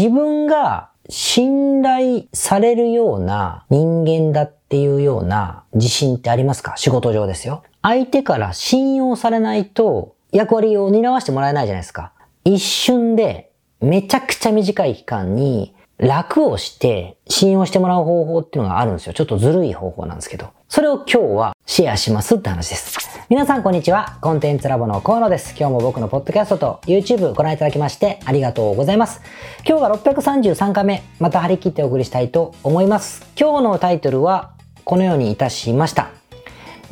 自分が信頼されるような人間だっていうような自信ってありますか？仕事上ですよ。相手から信用されないと役割を担わせてもらえないじゃないですか。一瞬でめちゃくちゃ短い期間に楽をして信用してもらう方法っていうのがあるんですよ。ちょっとずるい方法なんですけど。それを今日はシェアしますって話です。皆さんこんにちは。コンテンツラボの河野です。今日も僕のポッドキャストと YouTube ご覧いただきましてありがとうございます。今日が633回目、また張り切ってお送りしたいと思います。今日のタイトルはこのようにいたしました。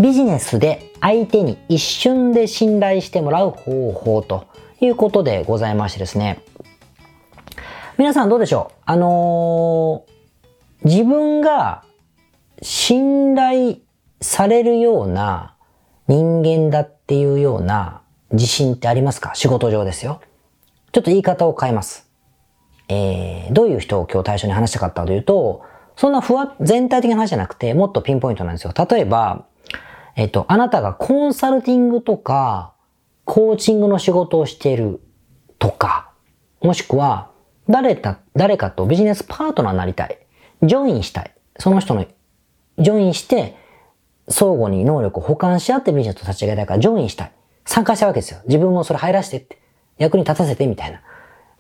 ビジネスで相手に一瞬で信頼してもらう方法ということでございましてですね。皆さんどうでしょう？あのー、自分が信頼されるような人間だっていうような自信ってありますか？仕事上ですよ。ちょっと言い方を変えます。えー、どういう人を今日対象に話したかったかというと、そんなふわ、全体的な話じゃなくて、もっとピンポイントなんですよ。例えば、えっと、あなたがコンサルティングとか、コーチングの仕事をしているとか、もしくは、誰か、誰かとビジネスパートナーになりたい。ジョインしたい。その人の、ジョインして、相互に能力を補完し合ってビジネスと立ち上げたいから、ジョインしたい。参加したわけですよ。自分もそれ入らせてって。役に立たせてみたいな。こ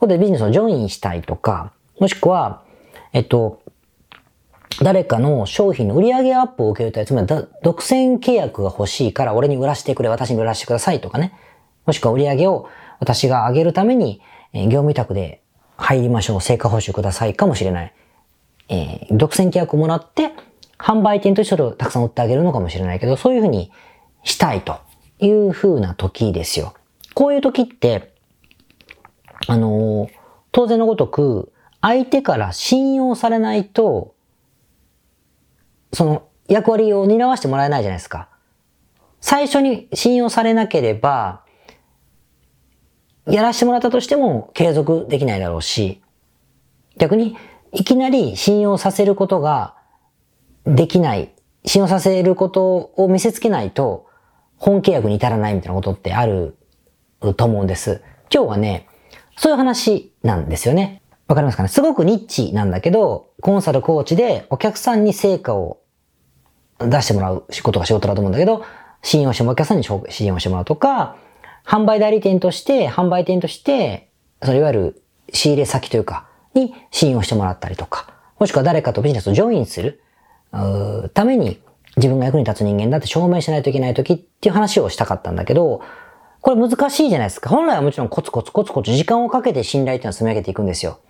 こでビジネスをジョインしたいとか、もしくは、えっと、誰かの商品の売上アップを受けるたい。つまり、独占契約が欲しいから俺に売らせてくれ、私に売らせてくださいとかね。もしくは売上を私が上げるために、業務委託で入りましょう、成果報酬くださいかもしれない。えー、独占契約をもらって、販売店としてたくさん売ってあげるのかもしれないけど、そういうふうにしたいというふうな時ですよ。こういう時って、あのー、当然のごとく、相手から信用されないと、その役割を担わせてもらえないじゃないですか。最初に信用されなければ、やらせてもらったとしても継続できないだろうし、逆にいきなり信用させることができない、信用させることを見せつけないと本契約に至らないみたいなことってあると思うんです。今日はね、そういう話なんですよね。わかりますかね？すごくニッチなんだけど、コンサルコーチでお客さんに成果を出してもらう仕事が仕事だと思うんだけど、信用してもお客さんに信用してもらうとか、販売代理店として、販売店として、そのいわゆる仕入れ先というか、に信用してもらったりとか、もしくは誰かとビジネスをジョインするために自分が役に立つ人間だって証明しないといけない時っていう話をしたかったんだけど、これ難しいじゃないですか。本来はもちろんコツコツコツコツ時間をかけて信頼っていうのは積み上げていくんですよ。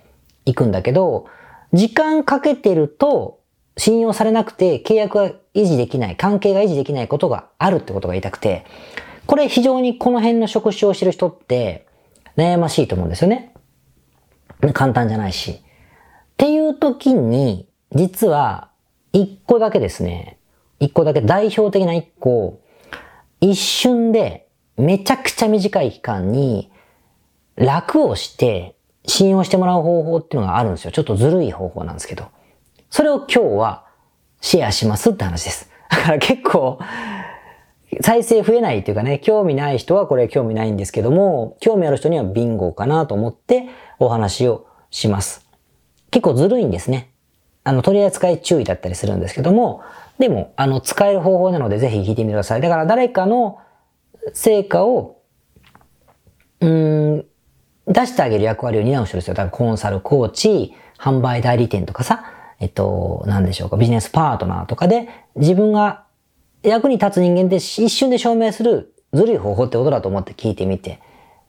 行くんだけど、時間かけてると信用されなくて契約が維持できない、関係が維持できないことがあるってことが言いたくて、これ非常にこの辺の職種をしてる人って悩ましいと思うんですよね。簡単じゃないし。っていう時に、実は一個だけですね、一個だけ代表的な一個、一瞬でめちゃくちゃ短い期間に楽をして信用してもらう方法っていうのがあるんですよ。ちょっとずるい方法なんですけど。それを今日はシェアしますって話です。だから結構再生増えないっていうかね、興味ない人はこれ興味ないんですけども、興味ある人にはビンゴかなと思ってお話をします。結構ずるいんですね。あの、取り扱い注意だったりするんですけども、でも、あの、使える方法なのでぜひ聞いてみてください。だから誰かの成果を、うん、出してあげる役割を担う人ですよ。だからコンサル、コーチ、販売代理店とかさ、えっと、何でしょうか、ビジネスパートナーとかで自分が役に立つ人間って一瞬で証明するずるい方法ってことだと思って聞いてみて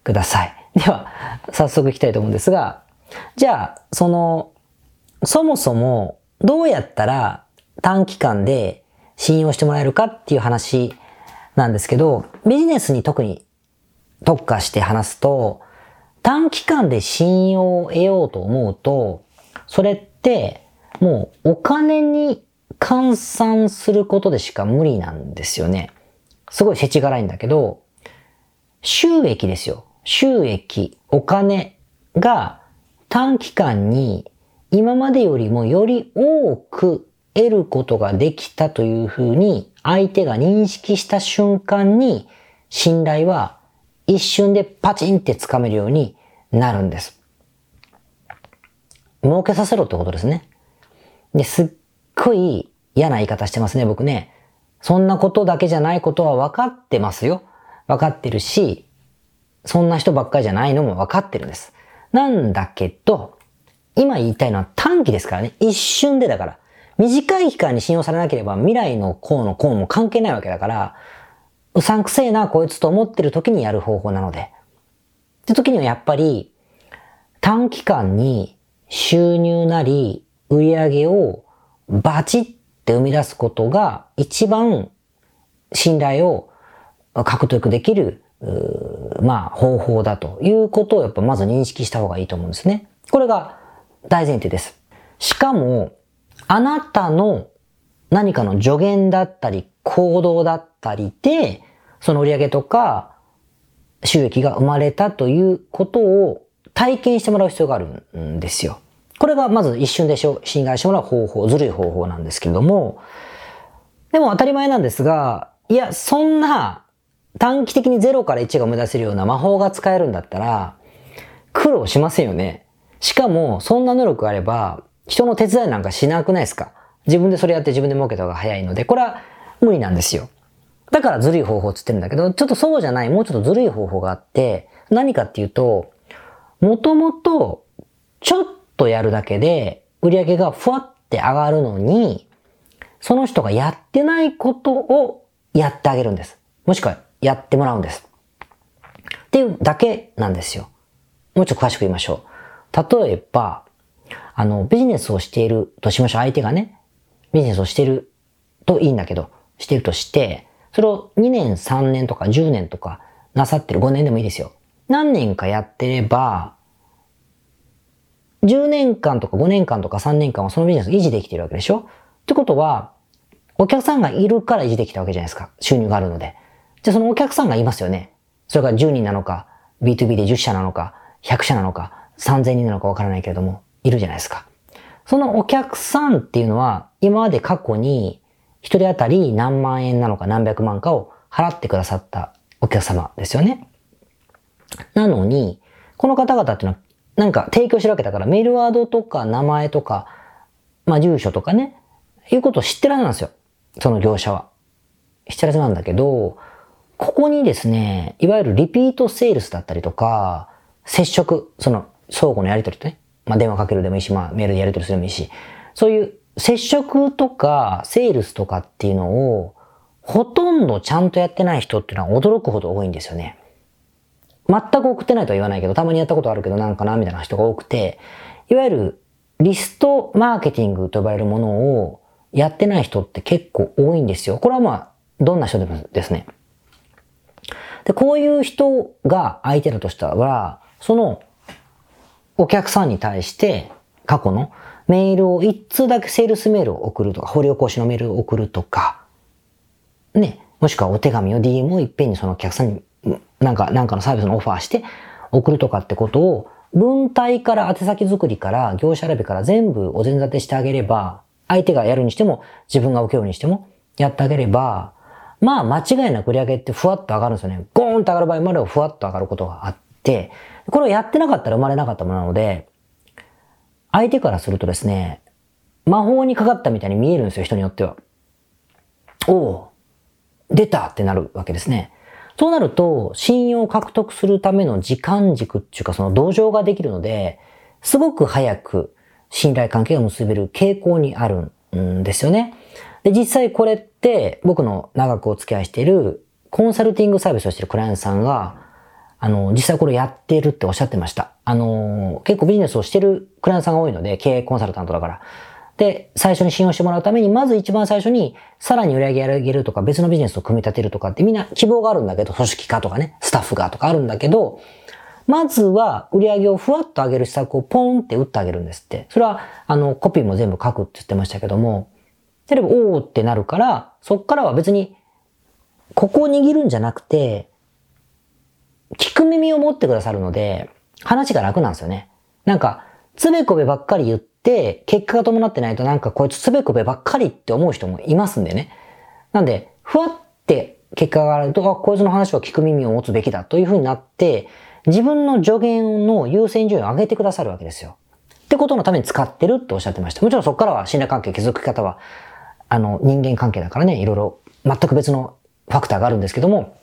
ください。では、早速いきたいと思うんですが、じゃあ、その、そもそもどうやったら短期間で信用してもらえるかっていう話なんですけど、ビジネスに特に特化して話すと、短期間で信用を得ようと思うと、それってもうお金に換算することでしか無理なんですよね。すごい世知辛いんだけど、収益ですよ。収益、お金が短期間に今までよりもより多く得ることができたというふうに相手が認識した瞬間に信頼は一瞬でパチンってつかめるようになるんです。儲けさせろってことですね。で、すっごい嫌な言い方してますね、僕ね。そんなことだけじゃないことは分かってますよ。分かってるし、そんな人ばっかりじゃないのも分かってるんです。なんだけど、今言いたいのは短期ですからね。一瞬でだから。短い期間に信用されなければ未来のこうのこうも関係ないわけだから、うさんくせえな、こいつと思ってる時にやる方法なので。って時にはやっぱり、短期間に収入なり売り上げをバチって生み出すことが一番信頼を獲得できる、まあ方法だということをやっぱまず認識した方がいいと思うんですね。これが大前提です。しかも、あなたの何かの助言だったり行動だったりで、その売上とか収益が生まれたということを体験してもらう必要があるんですよ。これがまず一瞬で信頼してもらう方法、ずるい方法なんですけれども、でも当たり前なんですが、いや、そんな短期的に0から1が生み出せるような魔法が使えるんだったら、苦労しませんよね。しかも、そんな能力あれば、人の手伝いなんかしなくないですか？自分でそれやって自分で儲けた方が早いので、これは無理なんですよ。だからずるい方法つってるんだけど、ちょっとそうじゃない、もうちょっとずるい方法があって、何かっていうと、もともと、ちょっとやるだけで、売り上げがふわって上がるのに、その人がやってないことをやってあげるんです。もしくはやってもらうんです。っていうだけなんですよ。もうちょっと詳しく言いましょう。例えば、あの、ビジネスをしているとしましょう。相手がね、ビジネスをしているといいんだけど、しているとして、それを2年、3年とか10年とかなさってる5年でもいいですよ。何年かやってれば、10年間とか5年間とか3年間はそのビジネスを維持できてるわけでしょ？ってことは、お客さんがいるから維持できたわけじゃないですか。収入があるので。じゃあそのお客さんがいますよね。それが10人なのか、B2B で10社なのか、100社なのか、3000人なのかわからないけれども、いるじゃないですか。そのお客さんっていうのは、今まで過去に、一人当たり何万円なのか何百万かを払ってくださったお客様ですよね。なのに、この方々っていうのは、なんか提供してるわけだから、メールワードとか名前とか、まあ住所とかね、いうことを知ってるはずなんですよ。その業者は。知ってるはずなんだけど、ここにですね、いわゆるリピートセールスだったりとか、接触、その相互のやり取りとね、まあ、電話かけるでもいいし、まあ、メールでやり取りするでもいいし、そういう接触とか、セールスとかっていうのを、ほとんどちゃんとやってない人っていうのは驚くほど多いんですよね。全く送ってないとは言わないけど、たまにやったことあるけどなんかなみたいな人が多くて、いわゆるリストマーケティングと呼ばれるものをやってない人って結構多いんですよ。これはまあ、どんな人でもですね。で、こういう人が相手だとしたら、そのお客さんに対して過去のメールを一通だけセールスメールを送るとか、掘り起こしのメールを送るとか、ね、もしくはお手紙を DM をいっぺんにそのお客さんになんか、なんかのサービスのオファーして送るとかってことを文体から宛先作りから業者選びから全部お膳立てしてあげれば、相手がやるにしても自分が受けるにしてもやってあげれば、まあ間違いなく売り上げってふわっと上がるんですよね。ゴーンと上がる場合もあればふわっと上がることがあって、これをやってなかったら生まれなかったものなので、相手からするとですね、魔法にかかったみたいに見えるんですよ、人によっては。おお出たってなるわけですね。そうなると、信用を獲得するための時間軸っていうか、その同情ができるので、すごく早く信頼関係が結べる傾向にあるんですよね。で、実際これって僕の長くお付き合いしているコンサルティングサービスをしているクライアントさんが、あの、実際これやってるっておっしゃってました。あの、結構ビジネスをしてるクライアントさんが多いので、経営コンサルタントだから。で、最初に信用してもらうために、まず一番最初に、さらに売り上げ上げるとか、別のビジネスを組み立てるとかってみんな希望があるんだけど、組織化とかね、スタッフがとかあるんだけど、まずは売り上げをふわっと上げる施策をポンって打ってあげるんですって。それは、あの、コピーも全部書くって言ってましたけども、例えば、おーってなるから、そっからは別に、ここを握るんじゃなくて、聞く耳を持ってくださるので、話が楽なんですよね。なんか、つべこべばっかり言って、結果が伴ってないとなんかこいつつべこべばっかりって思う人もいますんでね。なんで、ふわって結果があると、あ、こいつの話は聞く耳を持つべきだというふうになって、自分の助言の優先順位を上げてくださるわけですよ。ってことのために使ってるっておっしゃってました。もちろんそこからは信頼関係築く方は、あの、人間関係だからね、いろいろ全く別のファクターがあるんですけども、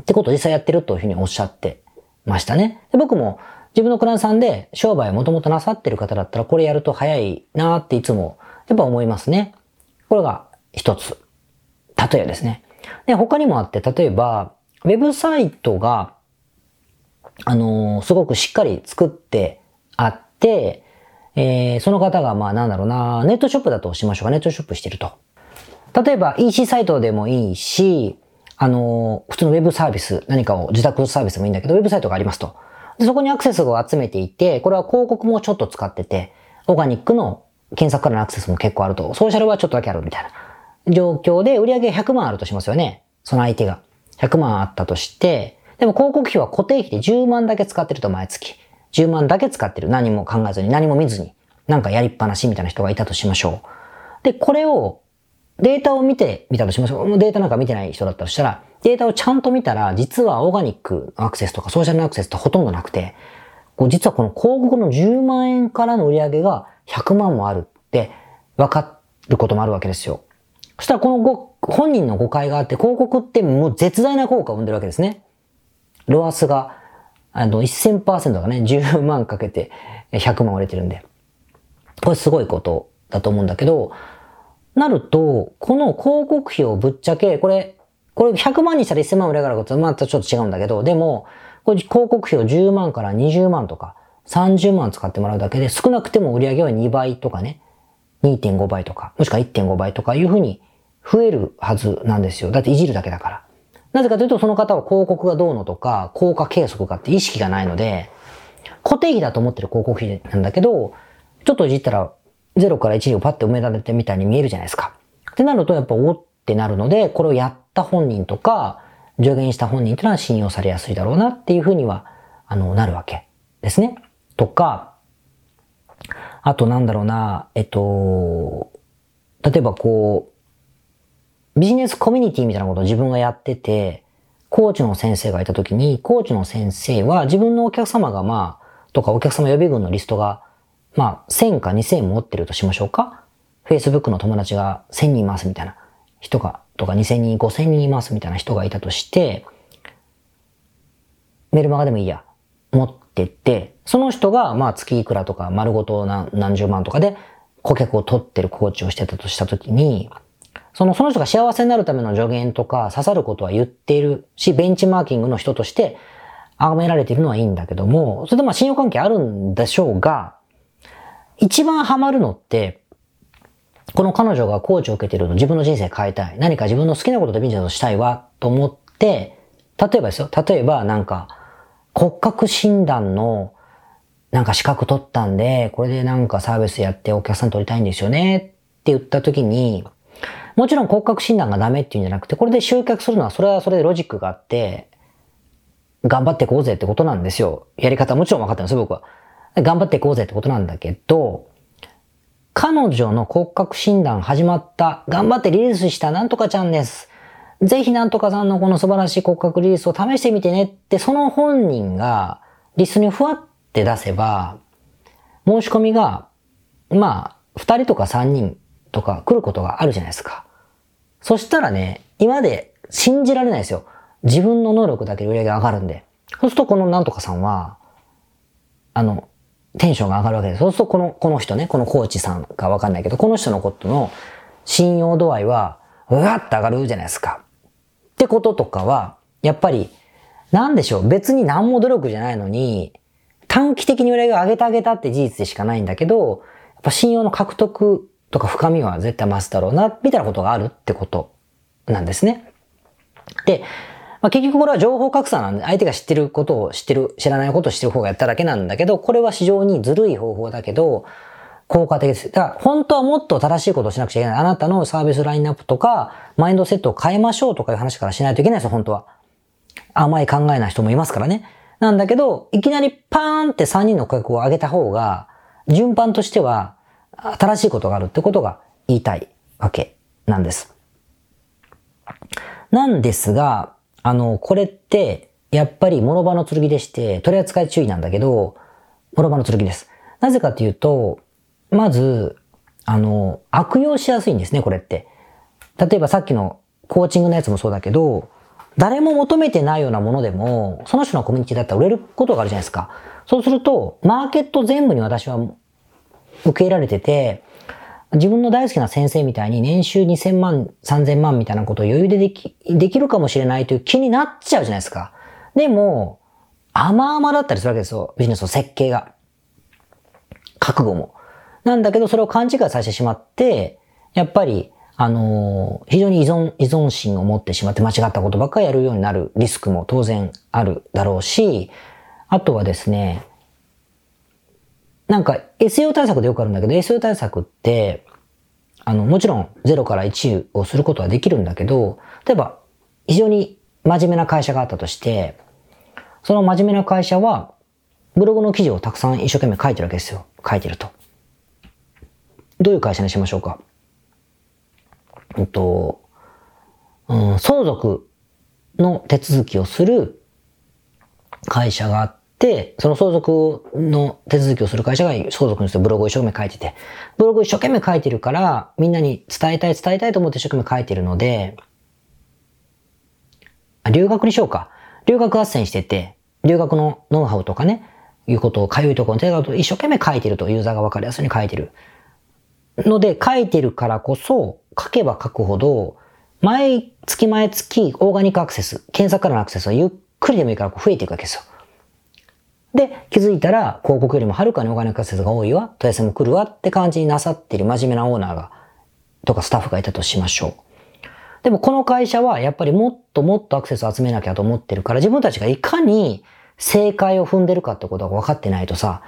ってことを実際やってるというふうにおっしゃってましたね。で僕も自分のクランさんで商売をもともとなさってる方だったらこれやると早いなっていつもやっぱ思いますね。これが一つ。例えですね。で、他にもあって、例えば、ウェブサイトが、あのー、すごくしっかり作ってあって、えー、その方が、まあなんだろうな、ネットショップだとしましょうか。ネットショップしてると。例えば EC サイトでもいいし、あの、普通のウェブサービス、何かを自宅サービスでもいいんだけど、ウェブサイトがありますと。でそこにアクセスを集めていて、これは広告もちょっと使ってて、オーガニックの検索からのアクセスも結構あると、ソーシャルはちょっとだけあるみたいな状況で売上100万あるとしますよね。その相手が。100万あったとして、でも広告費は固定費で10万だけ使ってると毎月。10万だけ使ってる。何も考えずに、何も見ずに。なんかやりっぱなしみたいな人がいたとしましょう。で、これをデータを見てみたとしましょう。データなんか見てない人だったとしたら、データをちゃんと見たら、実はオーガニックアクセスとかソーシャルアクセスってほとんどなくて、こう実はこの広告の10万円からの売り上げが100万もあるって分かることもあるわけですよ。そしたらこのご本人の誤解があって、広告ってもう絶大な効果を生んでるわけですね。ロアスが、あの、1000%がね、10万かけて100万売れてるんで。これすごいことだと思うんだけど、なると、この広告費をぶっちゃけ、これ、これ100万にしたら1000万売れ上がることまたちょっと違うんだけど、でも、これ広告費を10万から20万とか、30万使ってもらうだけで、少なくても売り上げは2倍とかね、2.5倍とか、もしくは1.5倍とかいうふうに増えるはずなんですよ。だっていじるだけだから。なぜかというと、その方は広告がどうのとか、効果計測かって意識がないので、固定費だと思ってる広告費なんだけど、ちょっといじったら0から1をパッて埋められてみたいに見えるじゃないですか。ってなるとやっぱおってなるので、これをやった本人とか、助言した本人っていうのは信用されやすいだろうなっていうふうには、あの、なるわけですね。とか、あとなんだろうな、えっと、例えばこう、ビジネスコミュニティみたいなことを自分がやってて、コーチの先生がいた時に、コーチの先生は自分のお客様がまあ、とかお客様予備軍のリストがまあ、1000か2000持ってるとしましょうか ?Facebook の友達が1000人いますみたいな人が、とか2000人、5000人いますみたいな人がいたとして、メルマガでもいいや、持ってって、その人が、まあ月いくらとか丸ごと何何十万とかで顧客を取ってるコーチをしてたとしたときに、その、その人が幸せになるための助言とか刺さることは言っているし、ベンチマーキングの人として崇められているのはいいんだけども、それでまあ信用関係あるんでしょうが、一番ハマるのって、この彼女がコーチを受けてるの自分の人生変えたい。何か自分の好きなことでビジネスをしたいわ、と思って、例えばですよ。例えばなんか、骨格診断のなんか資格取ったんで、これでなんかサービスやってお客さん取りたいんですよねって言った時に、もちろん骨格診断がダメっていうんじゃなくて、これで集客するのはそれはそれでロジックがあって、頑張っていこうぜってことなんですよ。やり方もちろん分かってますよ、僕は。頑張っていこうぜってことなんだけど、彼女の骨格診断始まった、頑張ってリリースしたなんとかちゃんです。ぜひなんとかさんのこの素晴らしい骨格リリースを試してみてねって、その本人がリスにふわって出せば、申し込みが、まあ、二人とか三人とか来ることがあるじゃないですか。そしたらね、今まで信じられないですよ。自分の能力だけで売り上げ上がるんで。そうするとこのなんとかさんは、あの、テンションが上がるわけです。そうするとこの、この人ね、このコーチさんかわかんないけど、この人のことの信用度合いは、うわって上がるじゃないですか。ってこととかは、やっぱり、なんでしょう、別に何も努力じゃないのに、短期的に売り上げ上げてあげたって事実でしかないんだけど、やっぱ信用の獲得とか深みは絶対増すだろうな、みたいなことがあるってことなんですね。で、まあ、結局これは情報格差なんで、相手が知ってることを知ってる、知らないことを知ってる方がやっただけなんだけど、これは非常にずるい方法だけど、効果的です。だから、本当はもっと正しいことをしなくちゃいけない。あなたのサービスラインナップとか、マインドセットを変えましょうとかいう話からしないといけないですよ、本当は。甘い考えな人もいますからね。なんだけど、いきなりパーンって3人の価格を上げた方が、順番としては、新しいことがあるってことが言いたいわけなんです。なんですが、あの、これって、やっぱり諸刃の剣でして、取り扱い注意なんだけど、諸刃の剣です。なぜかというと、まず、あの、悪用しやすいんですね、これって。例えばさっきのコーチングのやつもそうだけど、誰も求めてないようなものでも、その人のコミュニティだったら売れることがあるじゃないですか。そうすると、マーケット全部に私は受け入れられてて、自分の大好きな先生みたいに年収2000万、3000万みたいなことを余裕ででき、できるかもしれないという気になっちゃうじゃないですか。でも、甘々だったりするわけですよ。ビジネスの設計が。覚悟も。なんだけど、それを勘違いさせてしまって、やっぱり、あのー、非常に依存、依存心を持ってしまって間違ったことばっかりやるようになるリスクも当然あるだろうし、あとはですね、なんか SEO 対策でよくあるんだけど、SEO 対策って、あの、もちろん0から1をすることはできるんだけど、例えば、非常に真面目な会社があったとして、その真面目な会社は、ブログの記事をたくさん一生懸命書いてるわけですよ。書いてると。どういう会社にしましょうか？うんと、うん、相続の手続きをする会社があってて、その相続の手続きをする会社が相続にしてブログを一生懸命書いてて、ブログ一生懸命書いてるから、みんなに伝えたい伝えたいと思って一生懸命書いてるので、留学にしようか。留学斡旋してて、留学のノウハウとかね、いうことをかゆいところの手を一生懸命書いてると、ユーザーがわかりやすいように書いてる。ので、書いてるからこそ、書けば書くほど、毎月毎月オーガニックアクセス、検索からのアクセスはゆっくりでもいいから増えていくわけですよ。で、気づいたら広告よりもはるかにオーガニックアクセスが多いわ、問い合わせも来るわって感じになさっている真面目なオーナーが、とかスタッフがいたとしましょう。でもこの会社はやっぱりもっともっとアクセスを集めなきゃと思ってるから自分たちがいかに正解を踏んでるかってことが分かってないとさ、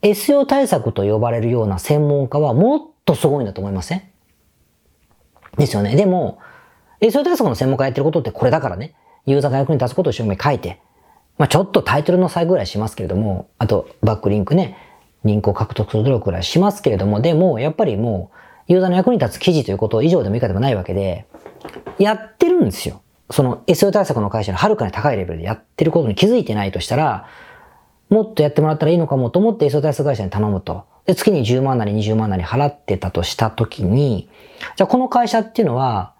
SEO 対策と呼ばれるような専門家はもっとすごいんだと思いません？ですよね。でも、SEO 対策の専門家やってることってこれだからね、ユーザーが役に立つことを一生懸命書いて、まあちょっとタイトルの差ぐらいしますけれども、あとバックリンクね、リンクを獲得する努力ぐらいしますけれども、でもやっぱりもうユーザーの役に立つ記事ということ以上でも以下でもないわけで、やってるんですよ。その SO 対策の会社のはるかに高いレベルでやってることに気づいてないとしたら、もっとやってもらったらいいのかもと思って SO 対策会社に頼むと。で、月に10万なり20万なり払ってたとしたときに、じゃあこの会社っていうのは、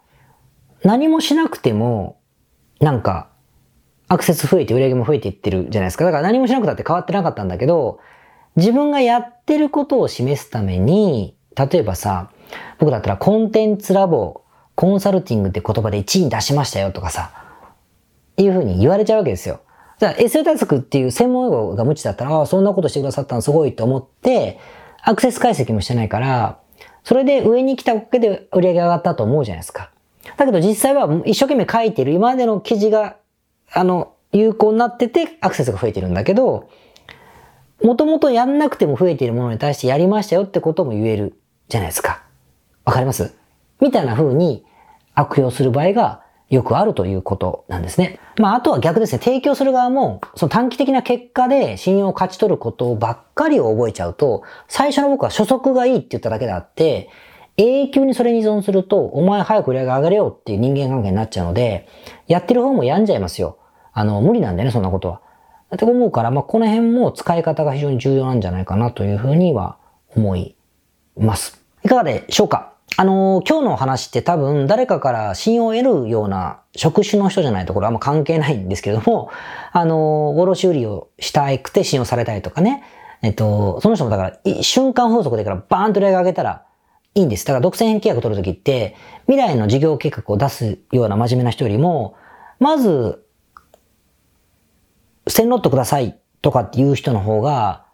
何もしなくても、なんか、アクセス増えて売り上げも増えていってるじゃないですか。だから何もしなくたって変わってなかったんだけど、自分がやってることを示すために、例えばさ、僕だったらコンテンツラボ、コンサルティングって言葉で1位に出しましたよとかさ、いうふうに言われちゃうわけですよ。じゃあ SEO 対策っていう専門用語が無知だったら、ああ、そんなことしてくださったのすごいと思って、アクセス解析もしてないから、それで上に来たおかげで売り上げ上がったと思うじゃないですか。だけど実際は一生懸命書いてる今までの記事が、あの、有効になっててアクセスが増えてるんだけど、もともとやんなくても増えているものに対してやりましたよってことも言えるじゃないですか。わかります？みたいな風に悪用する場合がよくあるということなんですね。まあ、あとは逆ですね。提供する側も、その短期的な結果で信用を勝ち取ることばっかりを覚えちゃうと、最初の僕は初速がいいって言っただけであって、永久にそれに依存すると、お前早く売り上げ上がれよっていう人間関係になっちゃうので、やってる方も病んじゃいますよ。あの、無理なんだよね、そんなことは。って思うから、まあ、この辺も使い方が非常に重要なんじゃないかなというふうには思います。いかがでしょうか？あのー、今日の話って多分誰かから信用を得るような職種の人じゃないところはあんま関係ないんですけれども、あのー、卸売りをしたくて信用されたいとかね、えっと、その人もだから、瞬間風速でからバーンと売り上げ上げたらいいんです。だから独占契約取るときって、未来の事業計画を出すような真面目な人よりも、まず、線ロットくださいとかっていう人の方が、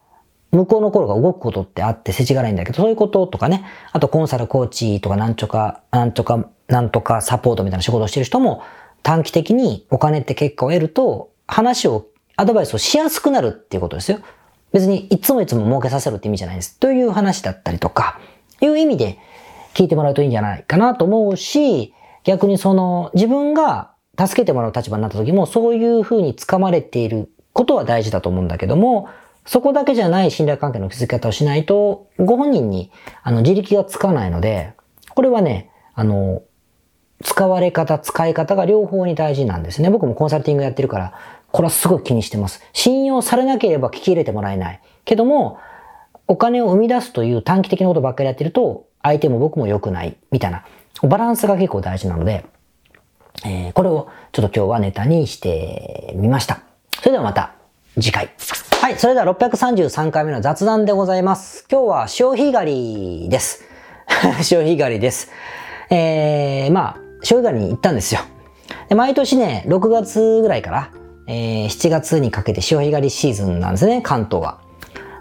向こうの頃が動くことってあって世知辛いんだけど、そういうこととかね、あとコンサルコーチとかなんちょか、なんとか、なんとかサポートみたいな仕事をしてる人も短期的にお金って結果を得ると、話を、アドバイスをしやすくなるっていうことですよ。別にいつもいつも儲けさせるって意味じゃないです。という話だったりとか、いう意味で聞いてもらうといいんじゃないかなと思うし、逆にその自分が助けてもらう立場になった時もそういう風に掴まれていることは大事だと思うんだけども、そこだけじゃない信頼関係の築き方をしないと、ご本人にあの自力がつかないので、これはね、あの、使われ方、使い方が両方に大事なんですね。僕もコンサルティングやってるから、これはすごい気にしてます。信用されなければ聞き入れてもらえない。けども、お金を生み出すという短期的なことばっかりやってると、相手も僕も良くない、みたいな、バランスが結構大事なので、えー、これをちょっと今日はネタにしてみました。それではまた次回。はい、それでは633回目の雑談でございます。今日は潮干狩りです。潮干狩りです。えー、まあ、潮干狩りに行ったんですよ。で毎年ね、6月ぐらいから、えー、7月にかけて潮干狩りシーズンなんですね、関東は。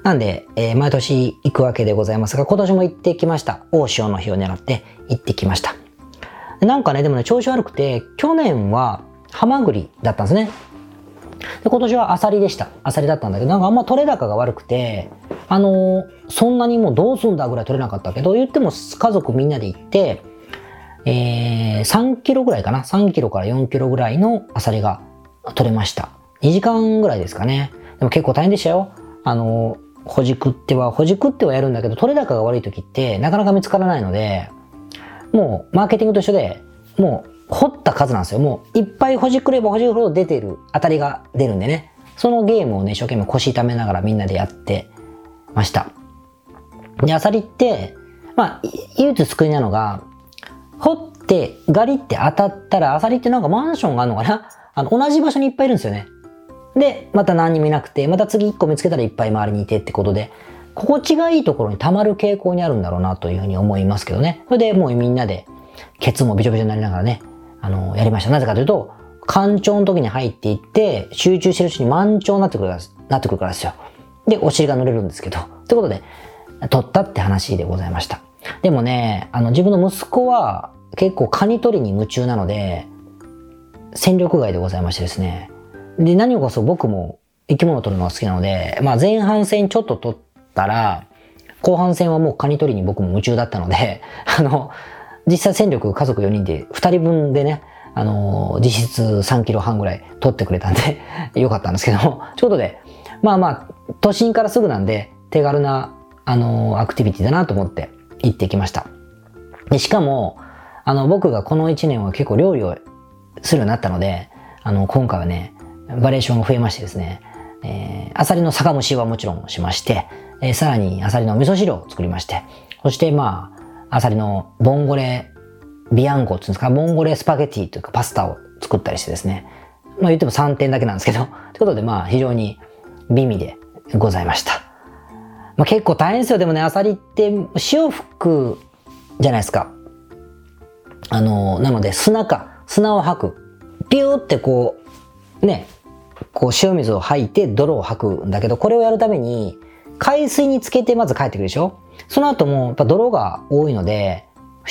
なんで、えー、毎年行くわけでございますが、今年も行ってきました。大潮の日を狙って行ってきました。なんかね、でもね、調子悪くて、去年はハマグリだったんですね。で、今年はアサリでした。アサリだったんだけど、なんかあんま取れ高が悪くて、あのー、そんなにもうどうすんだぐらい取れなかったけど、言っても家族みんなで行って、えー、3キロぐらいかな。3キロから4キロぐらいのアサリが取れました。2時間ぐらいですかね。でも結構大変でしたよ。あのー、ほじくっては、ほじくってはやるんだけど、取れ高が悪い時ってなかなか見つからないので、もうマーケティングと一緒で、もう掘った数なんですよ。もういっぱいほじくればほじくほど出てる当たりが出るんでね。そのゲームをね、一生懸命腰痛めながらみんなでやってました。で、アサリって、まあ、唯一救いなのが、掘ってガリって当たったら、アサリってなんかマンションがあるのかな？あの、同じ場所にいっぱいいるんですよね。で、また何にもいなくて、また次1個見つけたらいっぱい周りにいてってことで、心地がいいところに溜まる傾向にあるんだろうなというふうに思いますけどね。それでもうみんなで、ケツもびちょびちょになりながらね、あの、やりました。なぜかというと、干潮の時に入っていって、集中してるうちに満潮になってくるから、なってくるからですよ。で、お尻が乗れるんですけど。ということで、取ったって話でございました。でもね、あの、自分の息子は結構カニ取りに夢中なので、戦力外でございましてですね。で、何をこそ僕も生き物を取るのが好きなので、まあ前半戦ちょっと取ってたら、後半戦はもうカニ取りに僕も夢中だったので、あの、実際戦力家族4人で2人分でね、あの、実質3キロ半ぐらい取ってくれたんで よかったんですけども、ということで、まあまあ、都心からすぐなんで、手軽な、あの、アクティビティだなと思って行ってきました。で、しかも、あの、僕がこの1年は結構料理をするようになったので、あの、今回はね、バリエーションが増えましてですね、えー、アサリの酒蒸しはもちろんしまして、えー、さらにアサリの味噌汁を作りまして、そしてまあ、アサリのボンゴレビアンコっていうんですか、ボンゴレスパゲティというかパスタを作ったりしてですね、まあ言っても3点だけなんですけど、ということでまあ非常に美味でございました。まあ結構大変ですよ。でもね、アサリって潮吹くじゃないですか。あの、なので砂か、砂を吐く。ビューってこう、ね、こう塩水を吐いて泥を吐くんだけど、これをやるために、海水につけてまず帰ってくるでしょ？その後もやっぱ泥が多いので、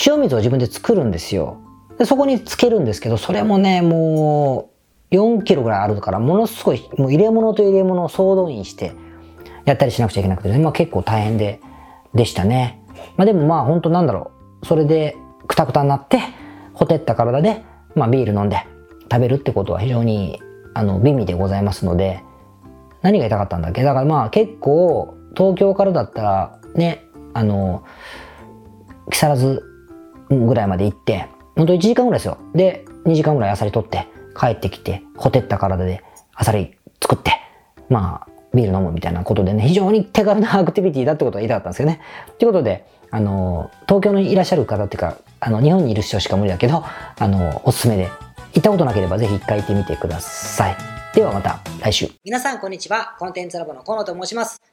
塩水を自分で作るんですよ。でそこにつけるんですけど、それもね、もう4キロぐらいあるから、ものすごい、もう入れ物と入れ物を総動員してやったりしなくちゃいけなくて、ね、まあ結構大変で、でしたね。まあでもまあ本当なんだろう。それでくたくたになって、ほてった体で、まあビール飲んで食べるってことは非常にあの、美味でございますので、何が言いたかったんだっけ？だからまあ結構、東京からだったら、ね、あの、木更津ぐらいまで行って、ほんと1時間ぐらいですよ。で、2時間ぐらいアサリ取って、帰ってきて、ほてった体でアサリ作って、まあ、ビール飲むみたいなことでね、非常に手軽なアクティビティだってことは言いたかったんですけどね。ということで、あの、東京にいらっしゃる方っていうか、あの、日本にいる人しか無理だけど、あの、おすすめで行ったことなければぜひ一回行ってみてください。ではまた来週。皆さんこんにちは。コンテンツラボの河野と申します。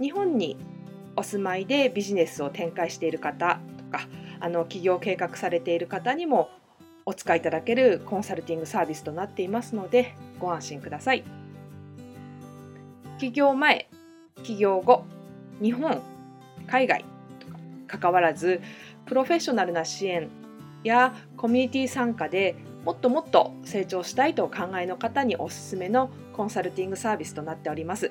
日本にお住まいでビジネスを展開している方とかあの起業計画されている方にもお使いいただけるコンサルティングサービスとなっていますのでご安心ください。起業前、起業後、日本、海外とか関わらずプロフェッショナルな支援やコミュニティ参加でもっともっと成長したいとお考えの方におすすめのコンサルティングサービスとなっております。